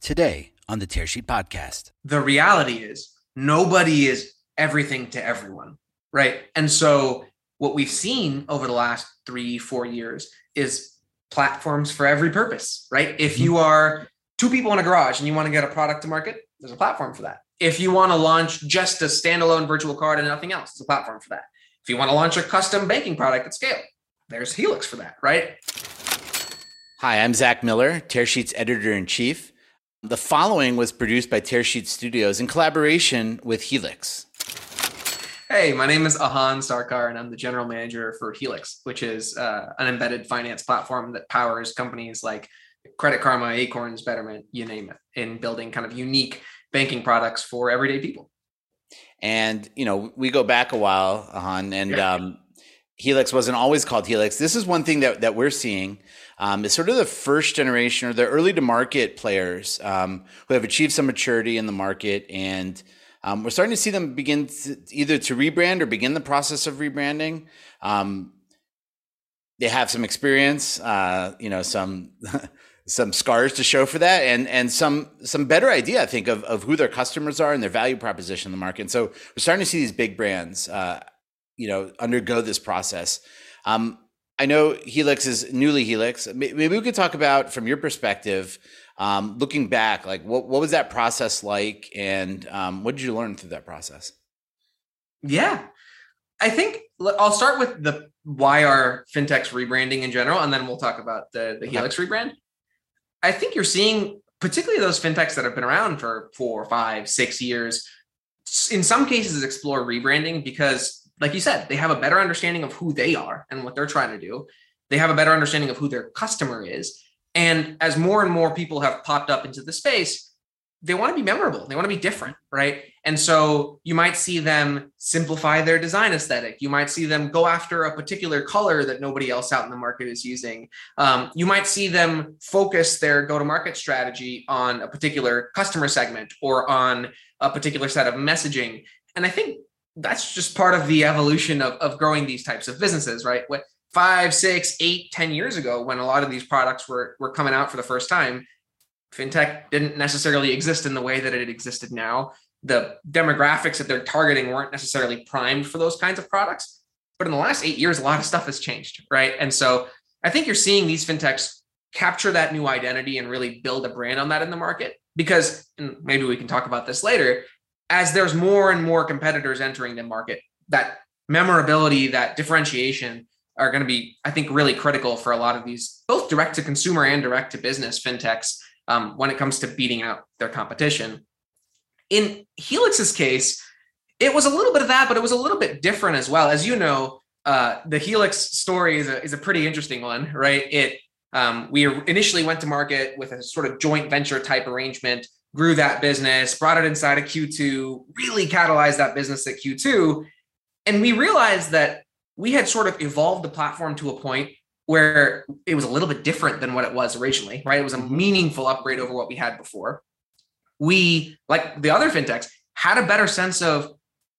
today on the Tearsheet Podcast. The reality is nobody is everything to everyone, right? And so what we've seen over the last three, four years is platforms for every purpose, right? If mm-hmm. you are two people in a garage and you want to get a product to market, there's a platform for that. If you want to launch just a standalone virtual card and nothing else, there's a platform for that. If you want to launch a custom banking product at scale, there's Helix for that, right? Hi, I'm Zach Miller, Tearsheet's editor in chief. The following was produced by Tearsheet Studios in collaboration with Helix. Hey, my name is Ahan Sarkar, and I'm the general manager for Helix, which is uh, an embedded finance platform that powers companies like Credit Karma, Acorns, Betterment, you name it, in building kind of unique banking products for everyday people. And you know, we go back a while, Ahan, and yeah. um, Helix wasn't always called Helix. This is one thing that that we're seeing um, is sort of the first generation or the early to market players um, who have achieved some maturity in the market and um, we're starting to see them begin to, either to rebrand or begin the process of rebranding. Um, they have some experience, uh, you know, some some scars to show for that, and and some some better idea, I think, of of who their customers are and their value proposition in the market. And so we're starting to see these big brands, uh, you know, undergo this process. Um, I know Helix is newly Helix. Maybe we could talk about from your perspective um, looking back, like what what was that process like, and um, what did you learn through that process? Yeah, I think I'll start with the why are fintechs rebranding in general, and then we'll talk about the the Helix okay. rebrand. I think you're seeing particularly those fintechs that have been around for four, five, six years. In some cases, explore rebranding because, like you said, they have a better understanding of who they are and what they're trying to do. They have a better understanding of who their customer is and as more and more people have popped up into the space, they want to be memorable. They want to be different, right? And so you might see them simplify their design aesthetic. You might see them go after a particular color that nobody else out in the market is using. Um, you might see them focus their go to market strategy on a particular customer segment or on a particular set of messaging. And I think that's just part of the evolution of, of growing these types of businesses, right? What five, six, eight, ten years ago, when a lot of these products were were coming out for the first time, fintech didn't necessarily exist in the way that it existed now. The demographics that they're targeting weren't necessarily primed for those kinds of products. But in the last eight years, a lot of stuff has changed, right? And so I think you're seeing these fintechs capture that new identity and really build a brand on that in the market. Because, maybe we can talk about this later, as there's more and more competitors entering the market, that memorability, that differentiation are going to be, I think, really critical for a lot of these, both direct to consumer and direct to business fintechs um, when it comes to beating out their competition. In Helix's case, it was a little bit of that, but it was a little bit different as well. As you know, uh, the Helix story is a, is a pretty interesting one, right? It um, we initially went to market with a sort of joint venture type arrangement, grew that business, brought it inside of Q2, really catalyzed that business at Q2, and we realized that we had sort of evolved the platform to a point where it was a little bit different than what it was originally, right? It was a mm-hmm. meaningful upgrade over what we had before. We, like the other fintechs, had a better sense of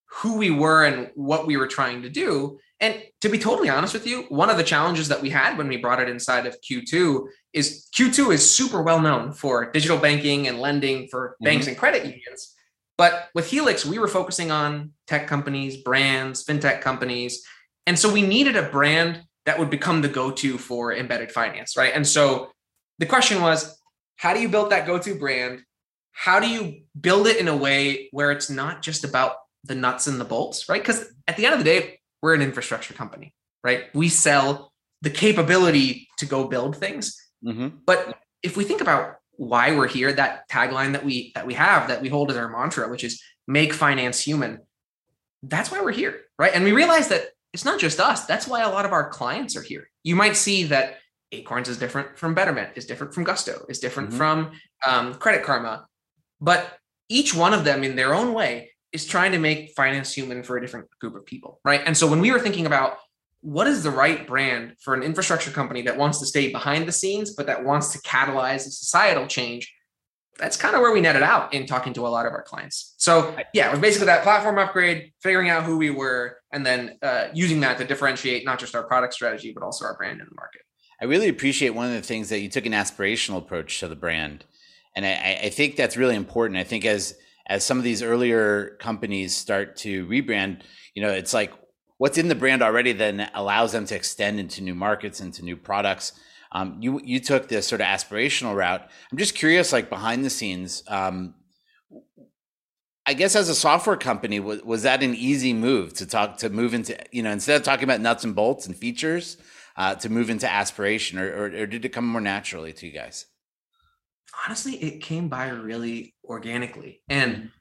who we were and what we were trying to do. And to be totally honest with you, one of the challenges that we had when we brought it inside of Q2 is Q2 is super well known for digital banking and lending for mm-hmm. banks and credit unions. But with Helix, we were focusing on tech companies, brands, fintech companies, and so we needed a brand that would become the go-to for embedded finance, right? And so the question was, how do you build that go-to brand? How do you build it in a way where it's not just about the nuts and the bolts, right? Because at the end of the day, we're an infrastructure company, right? We sell the capability to go build things. Mm-hmm. But if we think about why we're here, that tagline that we that we have that we hold as our mantra, which is make finance human, that's why we're here, right? And we realize that it's not just us. That's why a lot of our clients are here. You might see that Acorns is different from Betterment, is different from Gusto, is different mm-hmm. from um, Credit Karma, but each one of them in their own way is trying to make finance human for a different group of people, right? And so when we were thinking about what is the right brand for an infrastructure company that wants to stay behind the scenes, but that wants to catalyze a societal change, that's kind of where we netted out in talking to a lot of our clients. So yeah, it was basically that platform upgrade, figuring out who we were, and then uh, using that to differentiate not just our product strategy, but also our brand in the market. I really appreciate one of the things that you took an aspirational approach to the brand. and I, I think that's really important. I think as as some of these earlier companies start to rebrand, you know, it's like what's in the brand already then allows them to extend into new markets, into new products. Um, you you took this sort of aspirational route. I'm just curious, like behind the scenes. Um, I guess as a software company, was, was that an easy move to talk to move into you know instead of talking about nuts and bolts and features uh, to move into aspiration, or, or, or did it come more naturally to you guys? Honestly, it came by really organically. And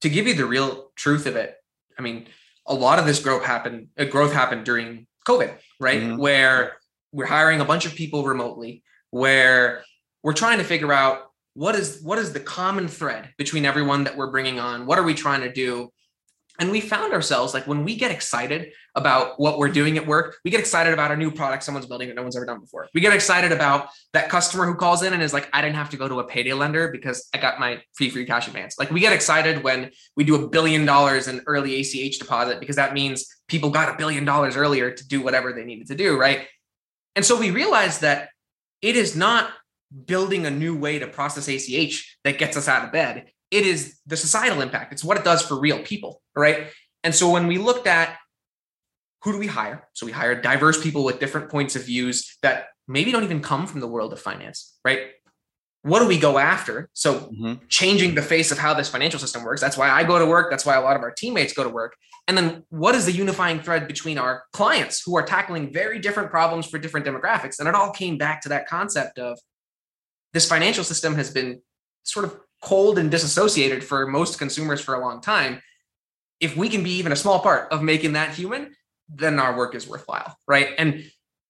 to give you the real truth of it, I mean, a lot of this growth happened, uh, growth happened during COVID, right? Mm-hmm. Where we're hiring a bunch of people remotely, where we're trying to figure out what is what is the common thread between everyone that we're bringing on? What are we trying to do? And we found ourselves like when we get excited about what we're doing at work, we get excited about a new product someone's building that no one's ever done before. We get excited about that customer who calls in and is like, I didn't have to go to a payday lender because I got my free free cash advance. Like we get excited when we do a billion dollars in early ACH deposit because that means people got a billion dollars earlier to do whatever they needed to do, right? And so we realized that it is not building a new way to process ACH that gets us out of bed it is the societal impact. It's what it does for real people, right? And so when we looked at who do we hire? So we hired diverse people with different points of views that maybe don't even come from the world of finance, right? What do we go after? So mm-hmm. changing the face of how this financial system works. That's why I go to work. That's why a lot of our teammates go to work. And then what is the unifying thread between our clients who are tackling very different problems for different demographics? And it all came back to that concept of this financial system has been sort of cold and disassociated for most consumers for a long time if we can be even a small part of making that human then our work is worthwhile right? And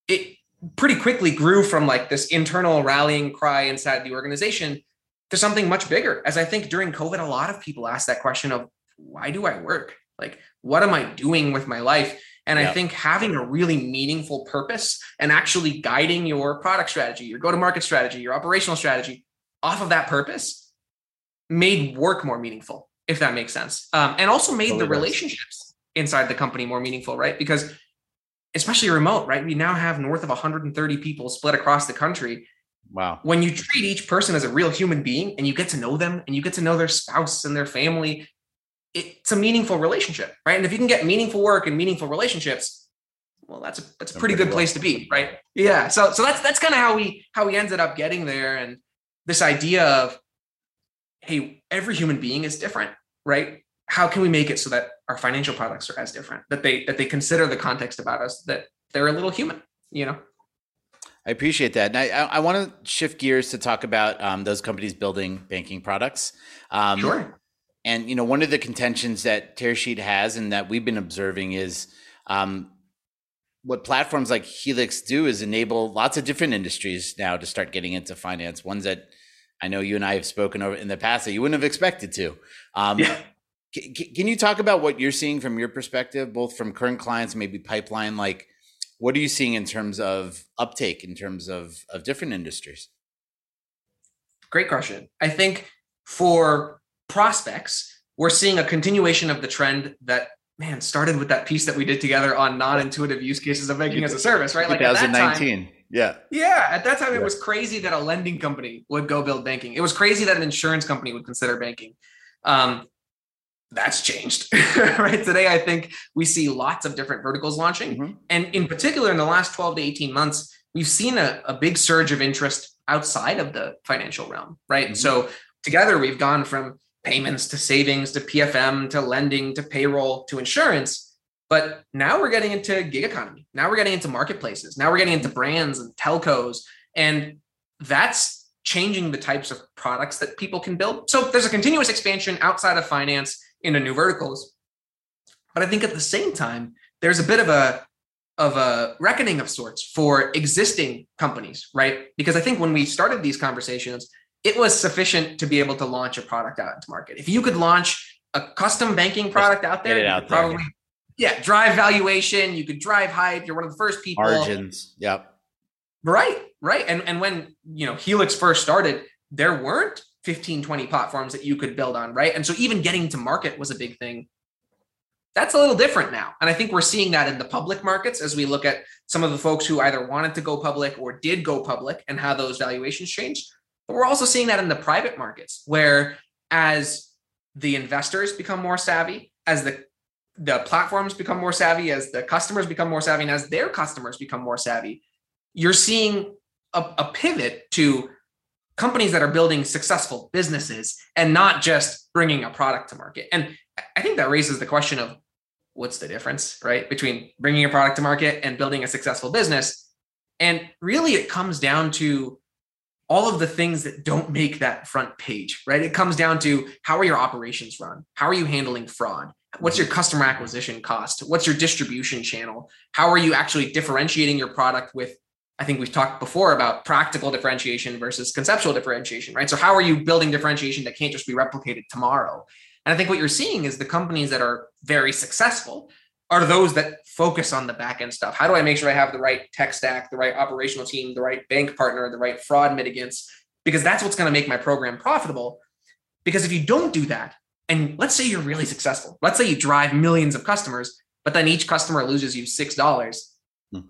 it pretty quickly grew from like this internal rallying cry inside the organization to something much bigger. As i think during covid a lot of people asked that question of why do i work? Like what am i doing with my life? And yeah. I think having a really meaningful purpose and actually guiding your product strategy, your go to market strategy, your operational strategy off of that purpose made work more meaningful, if that makes sense. Um, and also made totally the relationships inside the company more meaningful, right? Because especially remote, right? We now have north of 130 people split across the country. Wow. When you treat each person as a real human being and you get to know them and you get to know their spouse and their family, it's a meaningful relationship, right? And if you can get meaningful work and meaningful relationships, well, that's a that's a pretty good place to be, right? Yeah. So so that's that's kind of how we how we ended up getting there. And this idea of hey, every human being is different, right? How can we make it so that our financial products are as different that they that they consider the context about us that they're a little human, you know? I appreciate that. And I, I want to shift gears to talk about um, those companies building banking products. Um, sure. And you know, one of the contentions that Tearsheet has, and that we've been observing, is um, what platforms like Helix do is enable lots of different industries now to start getting into finance. Ones that I know you and I have spoken over in the past that you wouldn't have expected to. Um, yeah. C- can you talk about what you're seeing from your perspective, both from current clients, maybe pipeline? Like, what are you seeing in terms of uptake in terms of of different industries? Great question. I think for prospects, we're seeing a continuation of the trend that man started with that piece that we did together on non-intuitive use cases of banking as a service, right? Like 2019. Yeah. Yeah. At that time, it was crazy that a lending company would go build banking. It was crazy that an insurance company would consider banking. Um, that's changed, right? Today, I think we see lots of different verticals launching. Mm-hmm. And in particular, in the last 12 to 18 months, we've seen a, a big surge of interest outside of the financial realm, right? Mm-hmm. So together, we've gone from payments to savings to PFM to lending to payroll to insurance but now we're getting into gig economy. Now we're getting into marketplaces. Now we're getting into brands and telcos. And that's changing the types of products that people can build. So there's a continuous expansion outside of finance into new verticals. But I think at the same time, there's a bit of a of a reckoning of sorts for existing companies, right? Because I think when we started these conversations, it was sufficient to be able to launch a product out into market. If you could launch a custom banking product out there, out there probably yeah, drive valuation. You could drive hype. You're one of the first people. Margins. Yep. Right. Right. And and when you know Helix first started, there weren't 15, 20 platforms that you could build on. Right. And so even getting to market was a big thing. That's a little different now. And I think we're seeing that in the public markets as we look at some of the folks who either wanted to go public or did go public and how those valuations changed. But we're also seeing that in the private markets, where as the investors become more savvy, as the the platforms become more savvy, as the customers become more savvy, and as their customers become more savvy, you're seeing a, a pivot to companies that are building successful businesses and not just bringing a product to market. And I think that raises the question of what's the difference, right, between bringing a product to market and building a successful business. And really, it comes down to all of the things that don't make that front page, right? It comes down to how are your operations run? How are you handling fraud? What's your customer acquisition cost? What's your distribution channel? How are you actually differentiating your product with I think we've talked before about practical differentiation versus conceptual differentiation, right? So how are you building differentiation that can't just be replicated tomorrow? And I think what you're seeing is the companies that are very successful are those that focus on the back end stuff. How do I make sure I have the right tech stack, the right operational team, the right bank partner, the right fraud mitigants? Because that's what's going to make my program profitable. Because if you don't do that, and let's say you're really successful, let's say you drive millions of customers, but then each customer loses you six dollars. Hmm.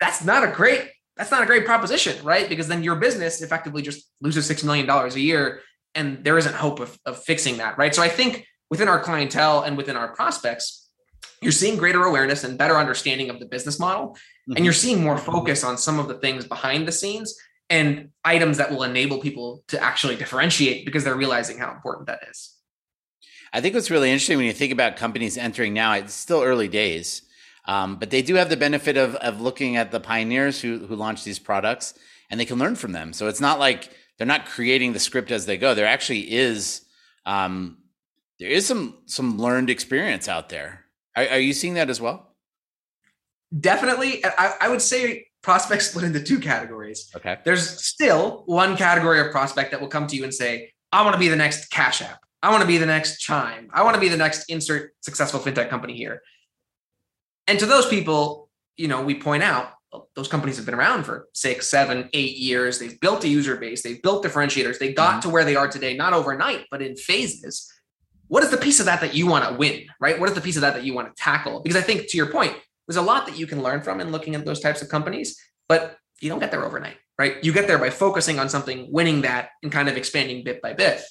That's not a great that's not a great proposition, right? Because then your business effectively just loses six million dollars a year, and there isn't hope of, of fixing that, right? So I think within our clientele and within our prospects, you're seeing greater awareness and better understanding of the business model mm-hmm. and you're seeing more focus on some of the things behind the scenes and items that will enable people to actually differentiate because they're realizing how important that is i think what's really interesting when you think about companies entering now it's still early days um, but they do have the benefit of, of looking at the pioneers who, who launched these products and they can learn from them so it's not like they're not creating the script as they go there actually is um, there is some some learned experience out there are, are you seeing that as well? Definitely. I, I would say prospects split into two categories. Okay. There's still one category of prospect that will come to you and say, I want to be the next Cash App. I want to be the next Chime. I want to be the next insert successful fintech company here. And to those people, you know, we point out those companies have been around for six, seven, eight years. They've built a user base. They've built differentiators. They got mm-hmm. to where they are today, not overnight, but in phases what is the piece of that that you want to win, right? What is the piece of that that you want to tackle? Because I think to your point, there's a lot that you can learn from in looking at those types of companies, but you don't get there overnight, right? You get there by focusing on something, winning that, and kind of expanding bit by bit.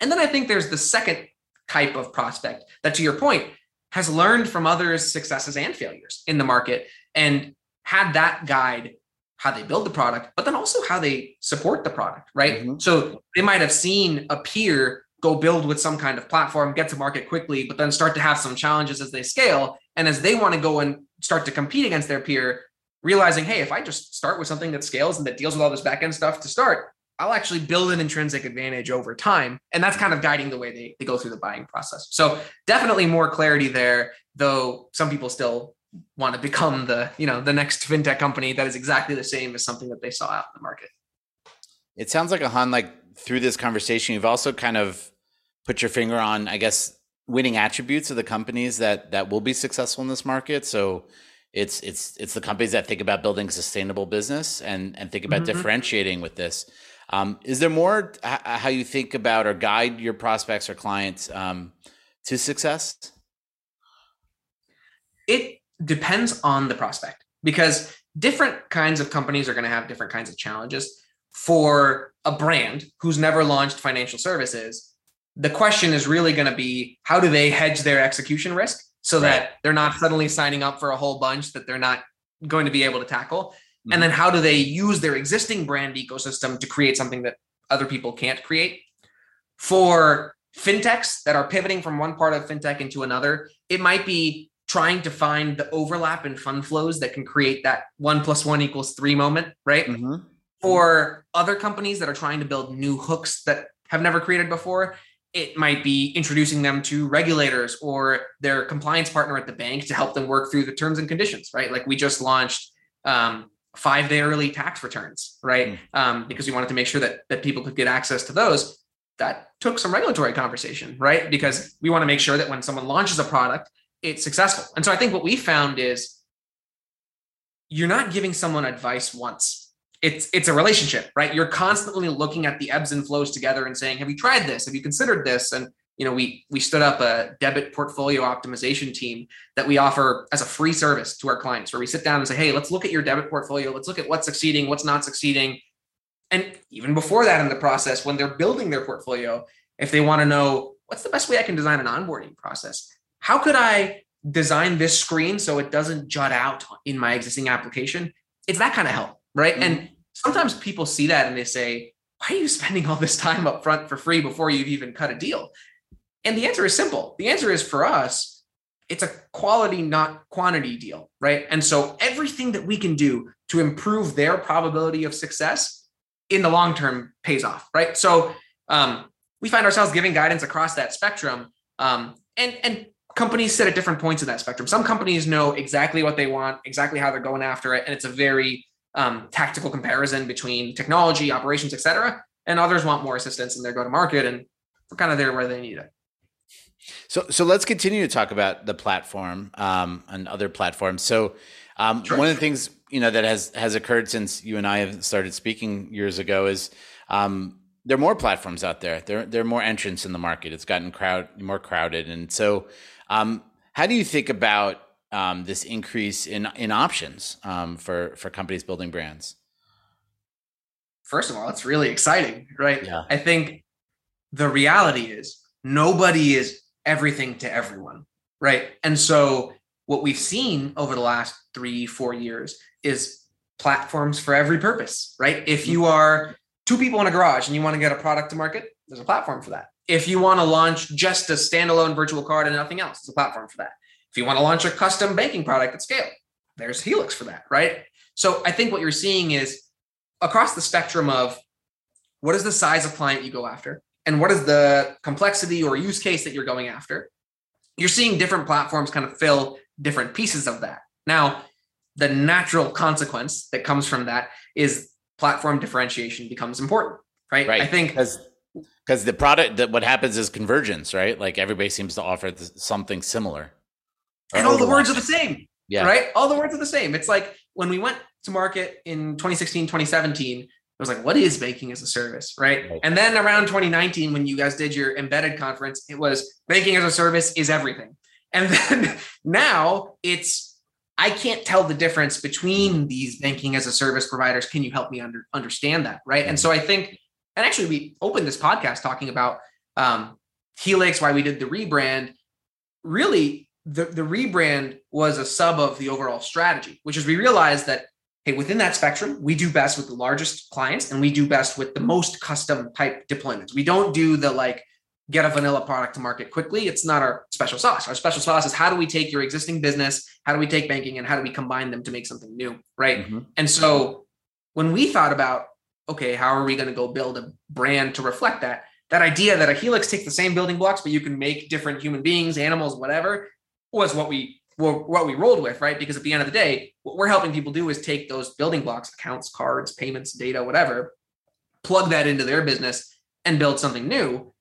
And then I think there's the second type of prospect that, to your point, has learned from others' successes and failures in the market and had that guide how they build the product, but then also how they support the product, right? Mm-hmm. So they might have seen a peer go build with some kind of platform, get to market quickly, but then start to have some challenges as they scale. And as they want to go and start to compete against their peer, realizing, hey, if I just start with something that scales and that deals with all this backend stuff to start, I'll actually build an intrinsic advantage over time. And that's kind of guiding the way they, they go through the buying process. So definitely more clarity there, though some people still want to become the, you know, the next fintech company that is exactly the same as something that they saw out in the market. It sounds like Ahan, like through this conversation, you've also kind of put your finger on, I guess, winning attributes of the companies that that will be successful in this market. So it's it's it's the companies that think about building sustainable business and and think about mm-hmm. differentiating with this. Um, is there more h- how you think about or guide your prospects or clients um, to success? It depends on the prospect because different kinds of companies are going to have different kinds of challenges for a brand who's never launched financial services, the question is really going to be how do they hedge their execution risk so right. that they're not suddenly signing up for a whole bunch that they're not going to be able to tackle? Mm-hmm. And then how do they use their existing brand ecosystem to create something that other people can't create? For fintechs that are pivoting from one part of fintech into another, it might be trying to find the overlap in fund flows that can create that one plus one equals three moment, right? Mm-hmm for other companies that are trying to build new hooks that have never created before, it might be introducing them to regulators or their compliance partner at the bank to help them work through the terms and conditions, right? Like we just launched um, five day early tax returns, right? Mm. Um, because we wanted to make sure that, that people could get access to those. That took some regulatory conversation, right? Because we want to make sure that when someone launches a product, it's successful. And so I think what we found is you're not giving someone advice once it's it's a relationship, right? You're constantly looking at the ebbs and flows together and saying, "Have you tried this? Have you considered this?" And you know, we we stood up a debit portfolio optimization team that we offer as a free service to our clients, where we sit down and say, "Hey, let's look at your debit portfolio. Let's look at what's succeeding, what's not succeeding." And even before that in the process, when they're building their portfolio, if they want to know what's the best way I can design an onboarding process, how could I design this screen so it doesn't jut out in my existing application? It's that kind of help, right? Mm-hmm. And sometimes people see that and they say, why are you spending all this time up front for free before you've even cut a deal? And the answer is simple. The answer is for us, it's a quality, not quantity deal, right? And so everything that we can do to improve their probability of success in the long term pays off, right? So um, we find ourselves giving guidance across that spectrum, um, and and companies sit at different points in that spectrum. Some companies know exactly what they want, exactly how they're going after it, and it's a very um, tactical comparison between technology, operations, et cetera. And others want more assistance in their go to market, and we're kind of there where they need it. So, so let's continue to talk about the platform um, and other platforms. So, um, sure. one of the things you know that has has occurred since you and I have started speaking years ago is um, there are more platforms out there. There, there are more entrants in the market. It's gotten crowd more crowded, and so um, how do you think about um, this increase in in options um, for for companies building brands? First of all, it's really exciting, right? Yeah. I think the reality is nobody is everything to everyone, right? And so what we've seen over the last three, four years is platforms for every purpose, right? If mm-hmm. you are two people in a garage and you want to get a product to market, there's a platform for that. If you want to launch just a standalone virtual card and nothing else, there's a platform for that. If you want to launch a custom banking product at scale, there's Helix for that, right? So I think what you're seeing is across the spectrum of what is the size of client you go after and what is the complexity or use case that you're going after. You're seeing different platforms kind of fill different pieces of that. Now, the natural consequence that comes from that is platform differentiation becomes important, right? Right. I think because because the product that what happens is convergence, right? Like everybody seems to offer something similar and all the words are the same. Yeah. Right. All the words are the same. It's like when we went to market in 2016, 2017, it was like, what is banking as a service? Right? right. And then around 2019, when you guys did your embedded conference, it was banking as a service is everything. And then now it's, I can't tell the difference between these banking as a service providers. Can you help me under, understand that? Right. And so I think, and actually, we opened this podcast talking about um, Helix, why we did the rebrand. Really, the, the rebrand was a sub of the overall strategy, which is we realized that, hey, within that spectrum, we do best with the largest clients and we do best with the most custom type deployments. We don't do the like get a vanilla product to market quickly. It's not our special sauce. Our special sauce is how do we take your existing business, how do we take banking, and how do we combine them to make something new? Right. Mm-hmm. And so when we thought about, okay, how are we going to go build a brand to reflect that? That idea that a Helix takes the same building blocks, but you can make different human beings, animals, whatever, was what we what we rolled with, right? Because at the end of the day, what we're helping people do is take those building blocks, accounts, cards, payments, data, whatever, plug that into their business and build something new.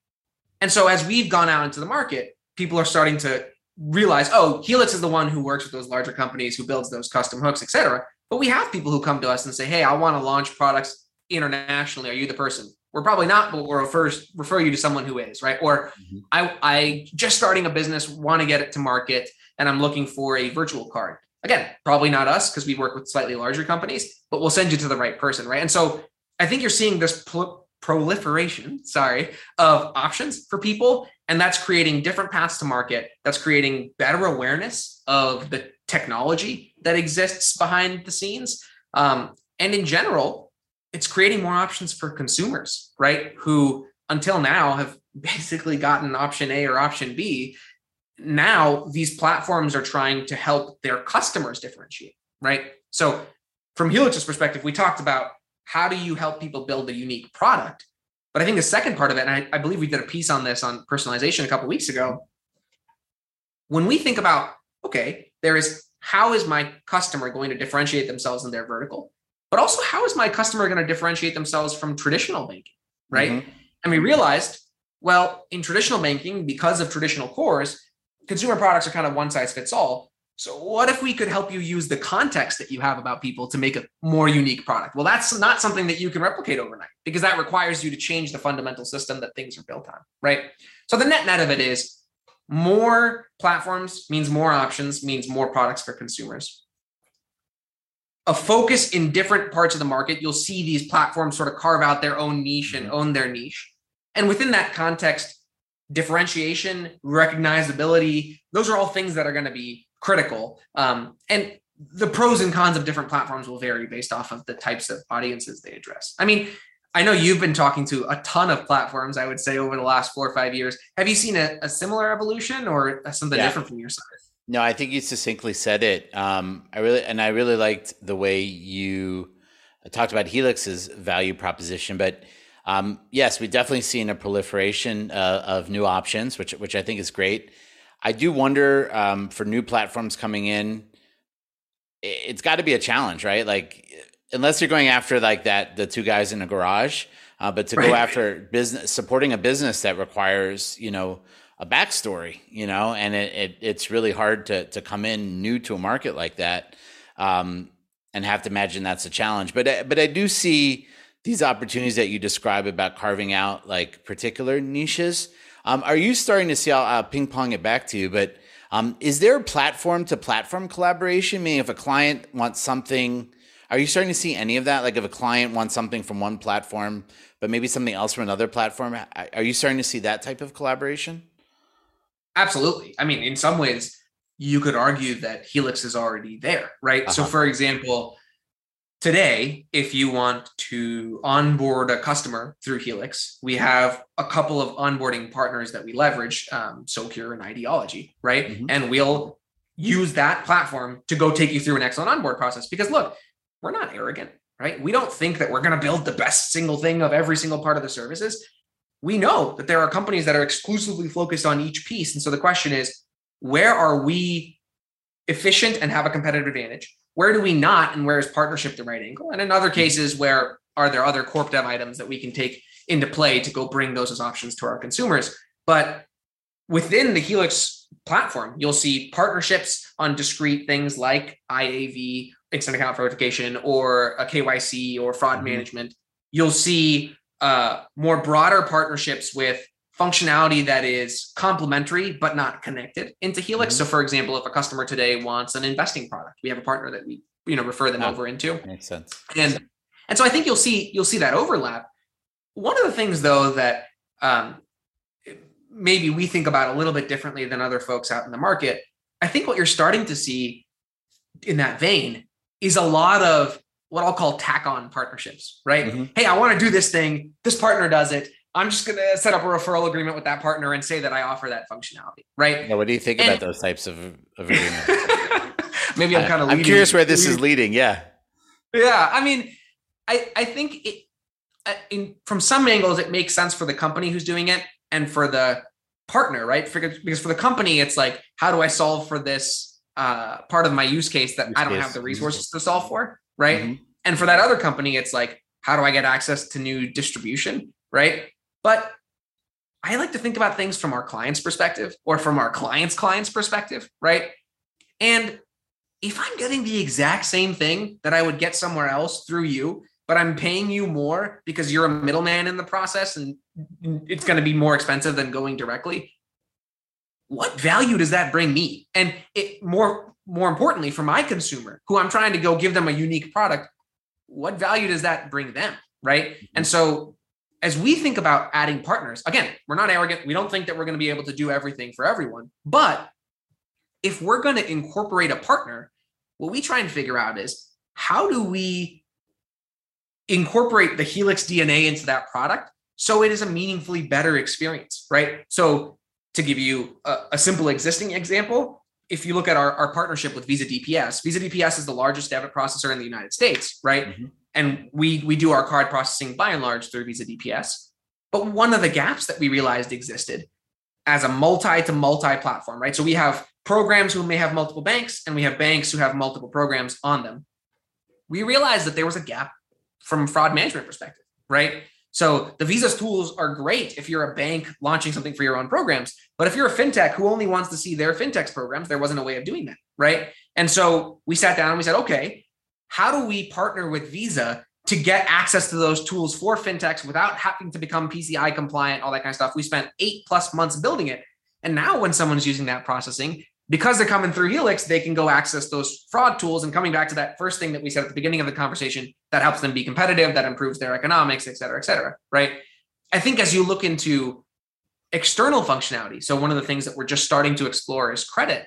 And so as we've gone out into the market, people are starting to realize, oh, Helix is the one who works with those larger companies, who builds those custom hooks, et cetera. But we have people who come to us and say, hey, I want to launch products internationally. Are you the person? We're probably not, but we'll refer refer you to someone who is, right? Or mm-hmm. I I just starting a business, want to get it to market, and I'm looking for a virtual card. Again, probably not us because we work with slightly larger companies, but we'll send you to the right person, right? And so I think you're seeing this pl- proliferation, sorry, of options for people, and that's creating different paths to market. That's creating better awareness of the technology that exists behind the scenes, um, and in general, it's creating more options for consumers, right? Who until now have basically gotten option A or option B. Now these platforms are trying to help their customers differentiate, right? So from Helix's perspective, we talked about how do you help people build a unique product? But I think the second part of it, and I, I believe we did a piece on this on personalization a couple weeks ago. When we think about, okay, there is how is my customer going to differentiate themselves in their vertical? But also how is my customer going to differentiate themselves from traditional banking, right? Mm-hmm. And we realized, well, in traditional banking, because of traditional cores, consumer products are kind of one size fits all. So what if we could help you use the context that you have about people to make a more unique product? Well, that's not something that you can replicate overnight because that requires you to change the fundamental system that things are built on, right? So the net net of it is more platforms means more options means more products for consumers a focus in different parts of the market. You'll see these platforms sort of carve out their own niche and mm-hmm. own their niche. And within that context, differentiation, recognizability, those are all things that are going to be critical. Um, and the pros and cons of different platforms will vary based off of the types of audiences they address. I mean, I know you've been talking to a ton of platforms, I would say, over the last four or five years. Have you seen a, a similar evolution or something yeah. different from your side? No, I think you succinctly said it. Um, I really and I really liked the way you talked about Helix's value proposition. But um, yes, we've definitely seen a proliferation uh, of new options, which which I think is great. I do wonder um, for new platforms coming in, it's got to be a challenge, right? Like unless you're going after like that the two guys in a garage, uh, but to right. go after business supporting a business that requires you know a backstory, you know, and it, it, it's really hard to to come in new to a market like that, um, and have to imagine that's a challenge. But but I do see these opportunities that you describe about carving out like particular niches. Um, are you starting to see? I'll, I'll, ping pong it back to you, but um, is there a platform to platform collaboration? Meaning, if a client wants something, are you starting to see any of that? Like, if a client wants something from one platform, but maybe something else from another platform, are you starting to see that type of collaboration? Absolutely. I mean, in some ways, you could argue that Helix is already there, right? Uh-huh. So, for example, today, if you want to onboard a customer through Helix, we have a couple of onboarding partners that we leverage, um, Socure and IDology, right? Mm-hmm. And we'll use that platform to go take you through an excellent onboard process. Because look, we're not arrogant, right? We don't think that we're going to build the best single thing of every single part of the services we know that there are companies that are exclusively focused on each piece. And so the question is, where are we efficient and have a competitive advantage? Where do we not? And where is partnership the right angle? And in other cases, where are there other corp dev items that we can take into play to go bring those as options to our consumers? But within the Helix platform, you'll see partnerships on discrete things like IAV, instant account verification, or a KYC or fraud mm-hmm. management. You'll see uh, more broader partnerships with functionality that is complementary but not connected into Helix. Mm-hmm. So, for example, if a customer today wants an investing product, we have a partner that we you know refer them oh, over into. Makes sense. And and so I think you'll see you'll see that overlap. One of the things though that um, maybe we think about a little bit differently than other folks out in the market. I think what you're starting to see in that vein is a lot of what I'll call tack on partnerships, right? Mm-hmm. Hey, I want to do this thing. This partner does it. I'm just going to set up a referral agreement with that partner and say that I offer that functionality, right? Yeah, what do you think and, about those types of, of agreements? Maybe I'm kind of. I'm curious where this leading. is leading. Yeah. Yeah, I mean, I I think it, in from some angles it makes sense for the company who's doing it and for the partner, right? For, because for the company, it's like, how do I solve for this uh, part of my use case that use I don't case. have the resources to solve for? Right? Mm-hmm. And for that other company, it's like, how do I get access to new distribution, right? But I like to think about things from our client's perspective or from our client's client's perspective, right? And if I'm getting the exact same thing that I would get somewhere else through you, but I'm paying you more because you're a middleman in the process and it's going to be more expensive than going directly, what value does that bring me? And it more more importantly for my consumer who I'm trying to go give them a unique product, what value does that bring them? Right. Mm-hmm. And so as we think about adding partners, again, we're not arrogant. We don't think that we're going to be able to do everything for everyone. But if we're going to incorporate a partner, what we try and figure out is how do we incorporate the Helix DNA into that product so it is a meaningfully better experience, right? So to give you a, a simple existing example, if you look at our, our partnership with Visa DPS, Visa DPS is the largest debit processor in the United States, right? Mm-hmm. And we we do our card processing by and large through Visa DPS. But one of the gaps that we realized existed as a multi to multi platform, right? So we have programs who may have multiple banks and we have banks who have multiple programs on them. We realized that there was a gap from fraud management perspective, right? So the Visa's tools are great if you're a bank launching something for your own programs. But if you're a fintech who only wants to see their fintech's programs, there wasn't a way of doing that. Right. And so we sat down and we said, okay, how do we partner with Visa to get access to those tools for fintechs without having to become PCI compliant, all that kind of stuff? We spent eight plus months building it. And now when someone's using that processing, because they're coming through Helix, they can go access those fraud tools. And coming back to that first thing that we said at the beginning of the conversation, that helps them be competitive, that improves their economics, et cetera, et cetera. Right. I think as you look into external functionality, so one of the things that we're just starting to explore is credit.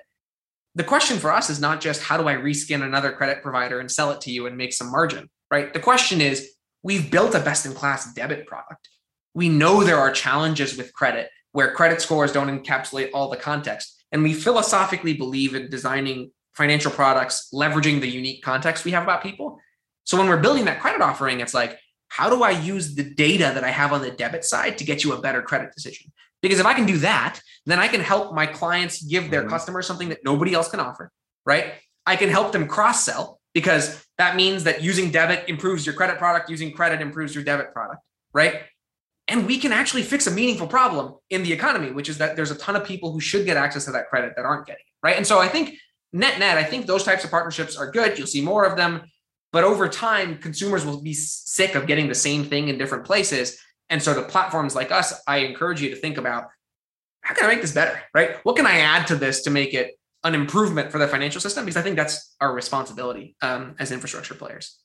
The question for us is not just how do I reskin another credit provider and sell it to you and make some margin, right? The question is we've built a best in class debit product. We know there are challenges with credit where credit scores don't encapsulate all the context and we philosophically believe in designing financial products, leveraging the unique context we have about people. So when we're building that credit offering, it's like, how do I use the data that I have on the debit side to get you a better credit decision? Because if I can do that, then I can help my clients give their mm-hmm. customers something that nobody else can offer, right? I can help them cross sell because that means that using debit improves your credit product, using credit improves your debit product, right? And we can actually fix a meaningful problem in the economy which is that there's a ton of people who should get access to that credit that aren't getting it right? And so i think net net i think those types of partnerships are good. You'll see more of them. But over time consumers will be sick of getting the same thing in different places. And so the platforms like us i encourage you to think about how can i make this better right? What can i add to this to make it an improvement for the financial system? Because i think that's our responsibility um, as infrastructure players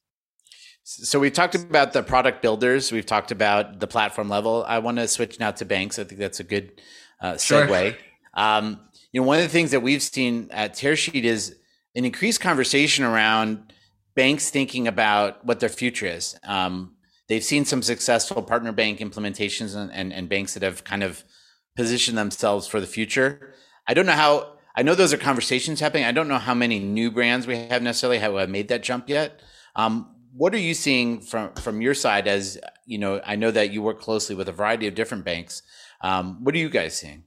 so we've talked about the product builders. We've talked about the platform level. I want to switch now to banks. I think that's a good uh, segue. Sure. Um, you know, one of the things that we've seen at Tearsheet is an increased conversation around banks thinking about what their future is. Um, they've seen some successful partner bank implementations and, and, and banks that have kind of positioned themselves for the future. I don't know how. I know those are conversations happening. I don't know how many new brands we have necessarily have made that jump yet. Um, what are you seeing from from your side? As you know, I know that you work closely with a variety of different banks. Um, what are you guys seeing?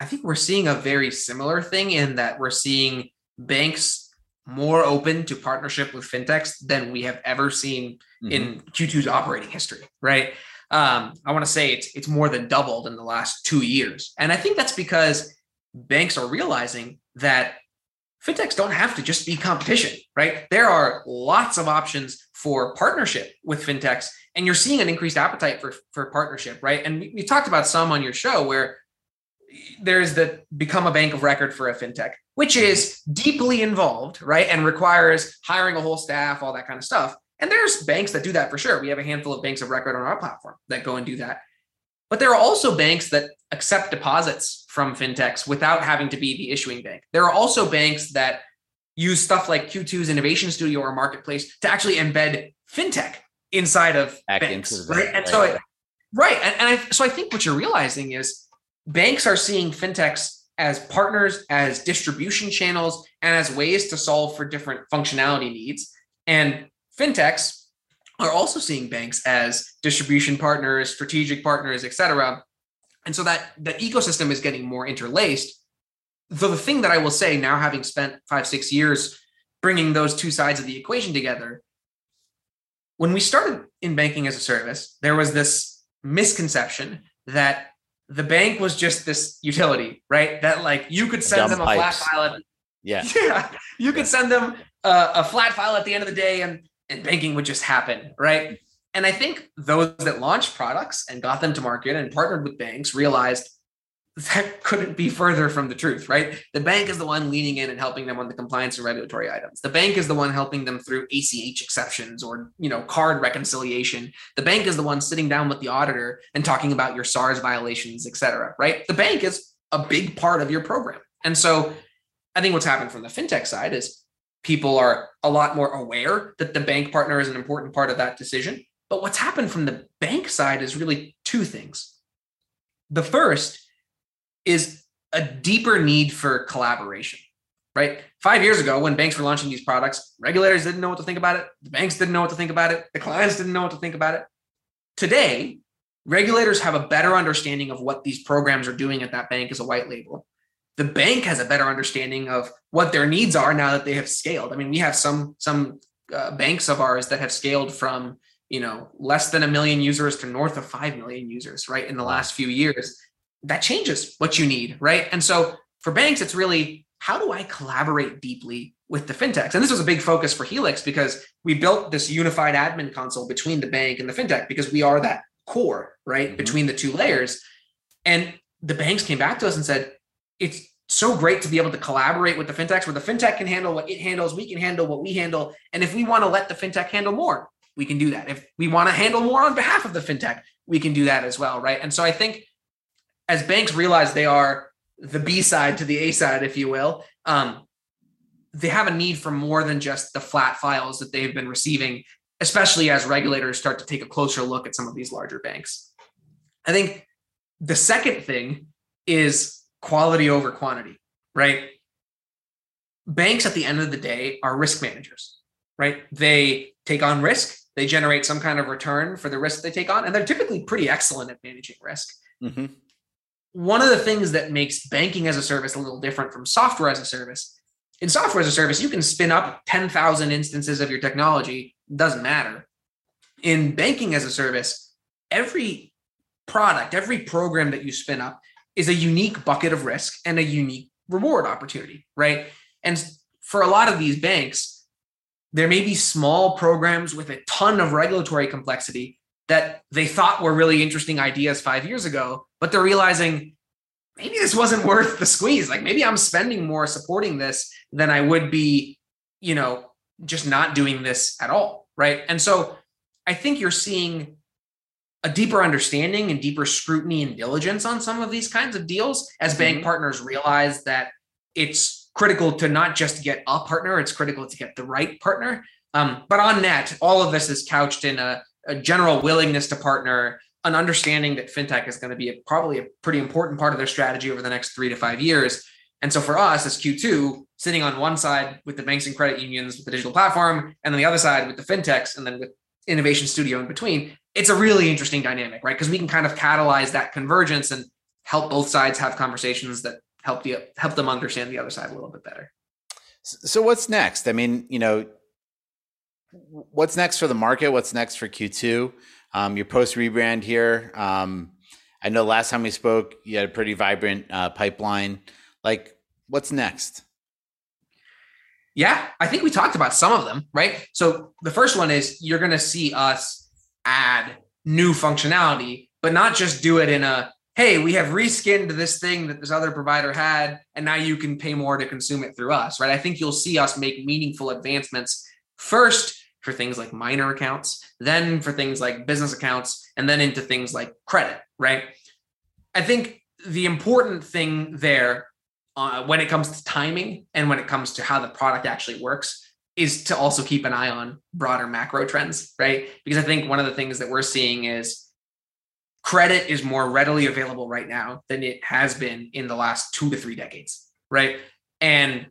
I think we're seeing a very similar thing in that we're seeing banks more open to partnership with fintechs than we have ever seen mm-hmm. in Q2's operating history, right? Um, I want to say it's it's more than doubled in the last two years, and I think that's because banks are realizing that fintechs don't have to just be competition, right? There are lots of options for partnership with fintechs, and you're seeing an increased appetite for, for partnership, right? And we, we talked about some on your show where there's the become a bank of record for a fintech, which is deeply involved, right? And requires hiring a whole staff, all that kind of stuff. And there's banks that do that for sure. We have a handful of banks of record on our platform that go and do that. But there are also banks that accept deposits from fintechs without having to be the issuing bank. There are also banks that use stuff like Q2's Innovation Studio or Marketplace to actually embed fintech inside of Back banks, right? And right. so, right, and, and I, so I think what you're realizing is banks are seeing fintechs as partners, as distribution channels, and as ways to solve for different functionality needs. And fintechs are also seeing banks as distribution partners, strategic partners, et cetera. And so that the ecosystem is getting more interlaced. Though the thing that I will say now, having spent five, six years bringing those two sides of the equation together, when we started in banking as a service, there was this misconception that the bank was just this utility, right? That like you could send Dumb them a pipes. flat file. At, yeah. yeah. You could send them a, a flat file at the end of the day and and banking would just happen, right? And I think those that launched products and got them to market and partnered with banks realized that couldn't be further from the truth, right? The bank is the one leaning in and helping them on the compliance and regulatory items. The bank is the one helping them through ACH exceptions or, you know, card reconciliation. The bank is the one sitting down with the auditor and talking about your SARS violations, et cetera, right? The bank is a big part of your program. And so I think what's happened from the fintech side is people are a lot more aware that the bank partner is an important part of that decision. But what's happened from the bank side is really two things. The first is a deeper need for collaboration, right? Five years ago, when banks were launching these products, regulators didn't know what to think about it. The banks didn't know what to think about it. The clients didn't know what to think about it. Today, regulators have a better understanding of what these programs are doing at that bank as a white label the bank has a better understanding of what their needs are now that they have scaled. I mean, we have some some uh, banks of ours that have scaled from you know less than a million users to north of 5 million users right in the last few years. That changes what you need right? And so for banks it's really how do i collaborate deeply with the fintechs? And this was a big focus for helix because we built this unified admin console between the bank and the fintech because we are that core right mm-hmm. between the two layers. And the banks came back to us and said it's so great to be able to collaborate with the fintechs where the fintech can handle what it handles, we can handle what we handle. And if we want to let the fintech handle more, we can do that. If we want to handle more on behalf of the fintech, we can do that as well. Right. And so I think as banks realize they are the B side to the A side, if you will, um, they have a need for more than just the flat files that they've been receiving, especially as regulators start to take a closer look at some of these larger banks. I think the second thing is quality over quantity, right? Banks at the end of the day are risk managers, right? They take on risk, they generate some kind of return for the risk they take on, and they're typically pretty excellent at managing risk. Mm-hmm. One of the things that makes banking as a service a little different from software as a service in software as a service, you can spin up 10,000 instances of your technology, doesn't matter. In banking as a service, every product, every program that you spin up is a unique bucket of risk and a unique reward opportunity, right? And for a lot of these banks, there may be small programs with a ton of regulatory complexity that they thought were really interesting ideas five years ago, but they're realizing maybe this wasn't worth the squeeze. Like maybe I'm spending more supporting this than I would be, you know, just not doing this at all. Right. And so I think you're seeing a deeper understanding and deeper scrutiny and diligence on some of these kinds of deals as mm-hmm. bank partners realize that it's critical to not just get a partner, it's critical to get the right partner. Um, but on net, all of this is couched in a, a general willingness to partner an understanding that fintech is going to be a, probably a pretty important part of their strategy over the next three to five years. And so for us as Q2, sitting on one side with the banks and credit unions with the digital platform, and then the other side with the fintechs, and then with Innovation Studio in between, it's a really interesting dynamic, right? Because we can kind of catalyze that convergence and help both sides have conversations that help the help them understand the other side a little bit better. So what's next? I mean, you know, what's next for the market? What's next for Q2? Um, your post rebrand here. Um, I know last time we spoke, you had a pretty vibrant uh, pipeline. Like, what's next? Yeah, I think we talked about some of them, right? So the first one is you're going to see us add new functionality, but not just do it in a hey, we have reskinned this thing that this other provider had, and now you can pay more to consume it through us, right? I think you'll see us make meaningful advancements first for things like minor accounts, then for things like business accounts, and then into things like credit, right? I think the important thing there uh, when it comes to timing and when it comes to how the product actually works is to also keep an eye on broader macro trends, right? Because I think one of the things that we're seeing is credit is more readily available right now than it has been in the last two to three decades, right? And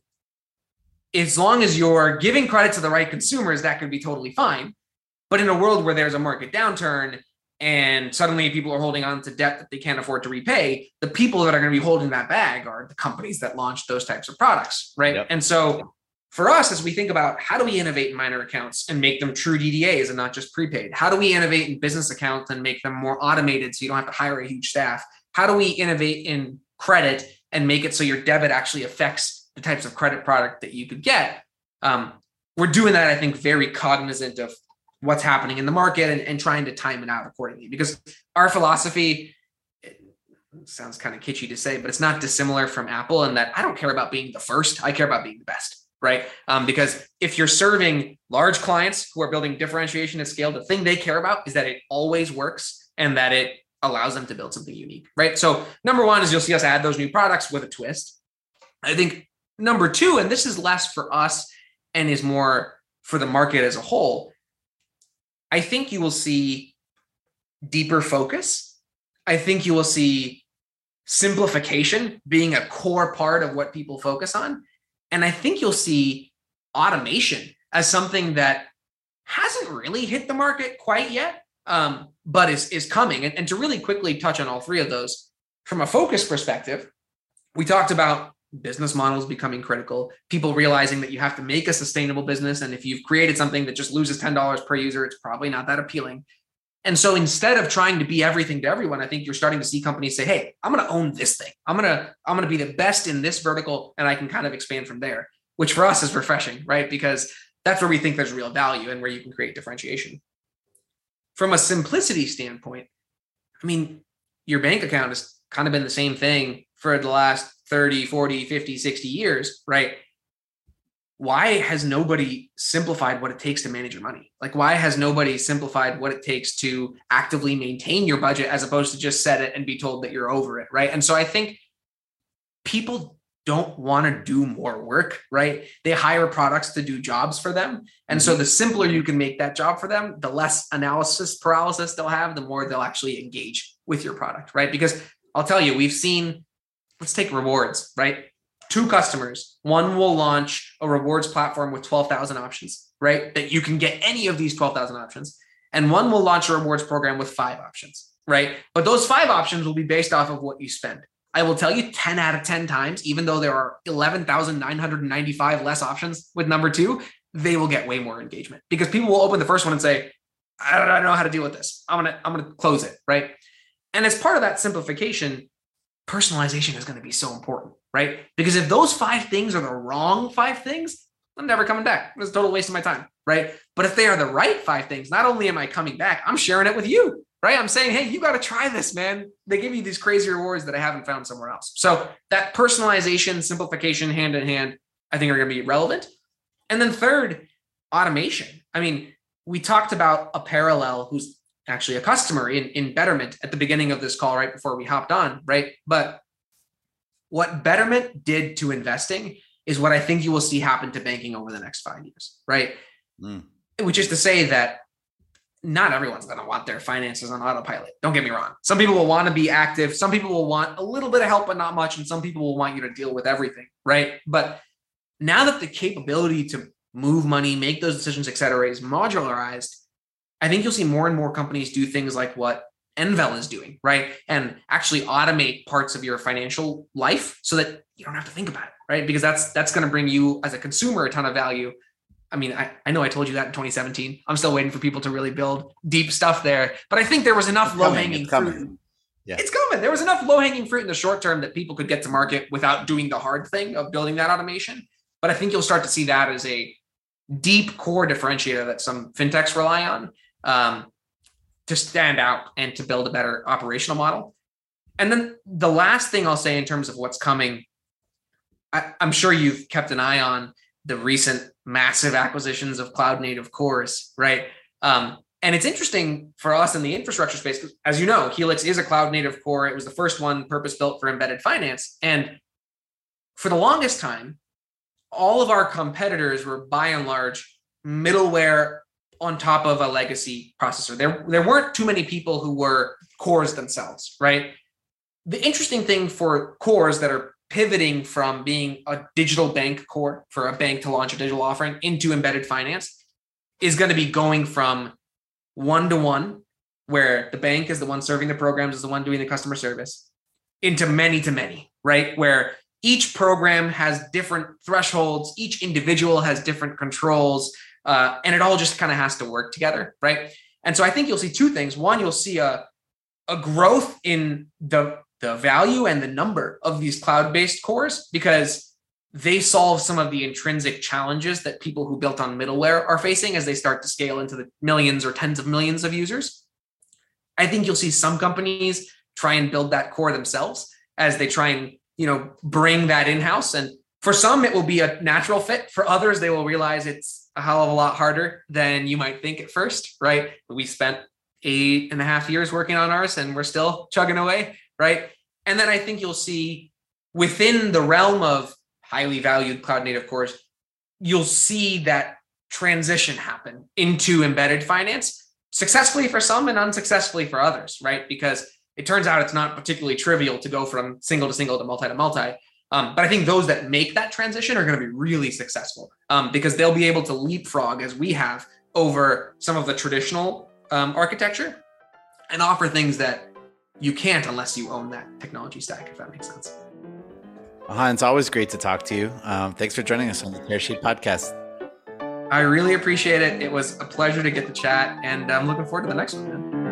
as long as you're giving credit to the right consumers, that could be totally fine. But in a world where there's a market downturn and suddenly people are holding on to debt that they can't afford to repay, the people that are going to be holding that bag are the companies that launched those types of products, right? Yep. And so for us, as we think about how do we innovate in minor accounts and make them true DDAs and not just prepaid? How do we innovate in business accounts and make them more automated so you don't have to hire a huge staff? How do we innovate in credit and make it so your debit actually affects the types of credit product that you could get. Um, we're doing that, I think, very cognizant of what's happening in the market and, and trying to time it out accordingly. Because our philosophy sounds kind of kitschy to say, but it's not dissimilar from Apple in that I don't care about being the first. I care about being the best, right? Um, because if you're serving large clients who are building differentiation at scale, the thing they care about is that it always works and that it allows them to build something unique, right? So number one is you'll see us add those new products with a twist. I think Number two, and this is less for us and is more for the market as a whole, I think you will see deeper focus. I think you will see simplification being a core part of what people focus on. And I think you'll see automation as something that hasn't really hit the market quite yet, um, but is, is coming. And, and to really quickly touch on all three of those, from a focus perspective, we talked about business models becoming critical, people realizing that you have to make a sustainable business. And if you've created something that just loses $10 per user, it's probably not that appealing. And so instead of trying to be everything to everyone, I think you're starting to see companies say, "Hey, I'm going to own this thing. I'm going to I'm going to be the best in this vertical and I can kind of expand from there." Which for us is refreshing, right? Because that's where we think there's real value and where you can create differentiation. From a simplicity standpoint, I mean, your bank account has kind of been the same thing for the last 30, 40, 50, 60 years, right? Why has nobody simplified what it takes to manage your money? Like, why has nobody simplified what it takes to actively maintain your budget as opposed to just set it and be told that you're over it? Right. And so I think people don't want to do more work, right? They hire products to do jobs for them. And so mm-hmm. the simpler you can make that job for them, the less analysis paralysis they'll have, the more they'll actually engage with your product, right? Because I'll tell you, we've seen, let's take rewards, right? Two customers, one will launch a rewards platform with 12,000 options, right? That you can get any of these 12,000 options. And one will launch a rewards program with five options, right? But those five options will be based off of what you spend. I will tell you 10 out of 10 times, even though there are 11,995 less options with number two, they will get way more engagement because people will open the first one and say, I don't know how to deal with this. I'm going to, I'm going to close it. Right. And as part of that simplification, personalization is going to be so important. Right. Because if those five things are the wrong five things, I'm never coming back. It's a total waste of my time. Right. But if they are the right five things, not only am I coming back, I'm sharing it with you right? I'm saying, hey, you got to try this, man. They give you these crazy rewards that I haven't found somewhere else. So that personalization, simplification, hand in hand, I think are going to be relevant. And then third, automation. I mean, we talked about a parallel who's actually a customer in, in Betterment at the beginning of this call, right before we hopped on, right? But what Betterment did to investing is what I think you will see happen to banking over the next five years, right? Mm. Which is to say that not everyone's going to want their finances on autopilot. Don't get me wrong. Some people will want to be active. Some people will want a little bit of help, but not much. And some people will want you to deal with everything. Right. But now that the capability to move money, make those decisions, et cetera, is modularized, I think you'll see more and more companies do things like what Envel is doing, right? And actually automate parts of your financial life so that you don't have to think about it, right? Because that's that's going to bring you as a consumer a ton of value I mean, I, I know I told you that in 2017. I'm still waiting for people to really build deep stuff there. But I think there was enough low hanging fruit. Yeah. It's coming. There was enough low hanging fruit in the short term that people could get to market without doing the hard thing of building that automation. But I think you'll start to see that as a deep core differentiator that some fintechs rely on um, to stand out and to build a better operational model. And then the last thing I'll say in terms of what's coming, I, I'm sure you've kept an eye on the recent massive acquisitions of cloud native cores, right? Um, and it's interesting for us in the infrastructure space, as you know, Helix is a cloud native core. It was the first one purpose built for embedded finance. And for the longest time, all of our competitors were by and large middleware on top of a legacy processor. There, there weren't too many people who were cores themselves, right? The interesting thing for cores that are pivoting from being a digital bank core for a bank to launch a digital offering into embedded finance is going to be going from one to one, where the bank is the one serving the programs, is the one doing the customer service, into many to many, right? Where each program has different thresholds, each individual has different controls, uh, and it all just kind of has to work together, right? And so I think you'll see two things. One, you'll see a a growth in the the value and the number of these cloud-based cores because they solve some of the intrinsic challenges that people who built on middleware are facing as they start to scale into the millions or tens of millions of users. I think you'll see some companies try and build that core themselves as they try and, you know, bring that in-house and for some it will be a natural fit for others they will realize it's a hell of a lot harder than you might think at first right we spent eight and a half years working on ours and we're still chugging away right? And then I think you'll see within the realm of highly valued cloud native cores, you'll see that transition happen into embedded finance successfully for some and unsuccessfully for others, right? Because it turns out it's not particularly trivial to go from single to single to multi to multi. Um, but I think those that make that transition are going to be really successful um, because they'll be able to leapfrog as we have over some of the traditional um, architecture and offer things that you can't unless you own that technology stack, if that makes sense. Ahan, it's always great to talk to you. Um, thanks for joining us on the Tearsheet podcast. I really appreciate it. It was a pleasure to get the chat, and I'm looking forward to the next one. Man.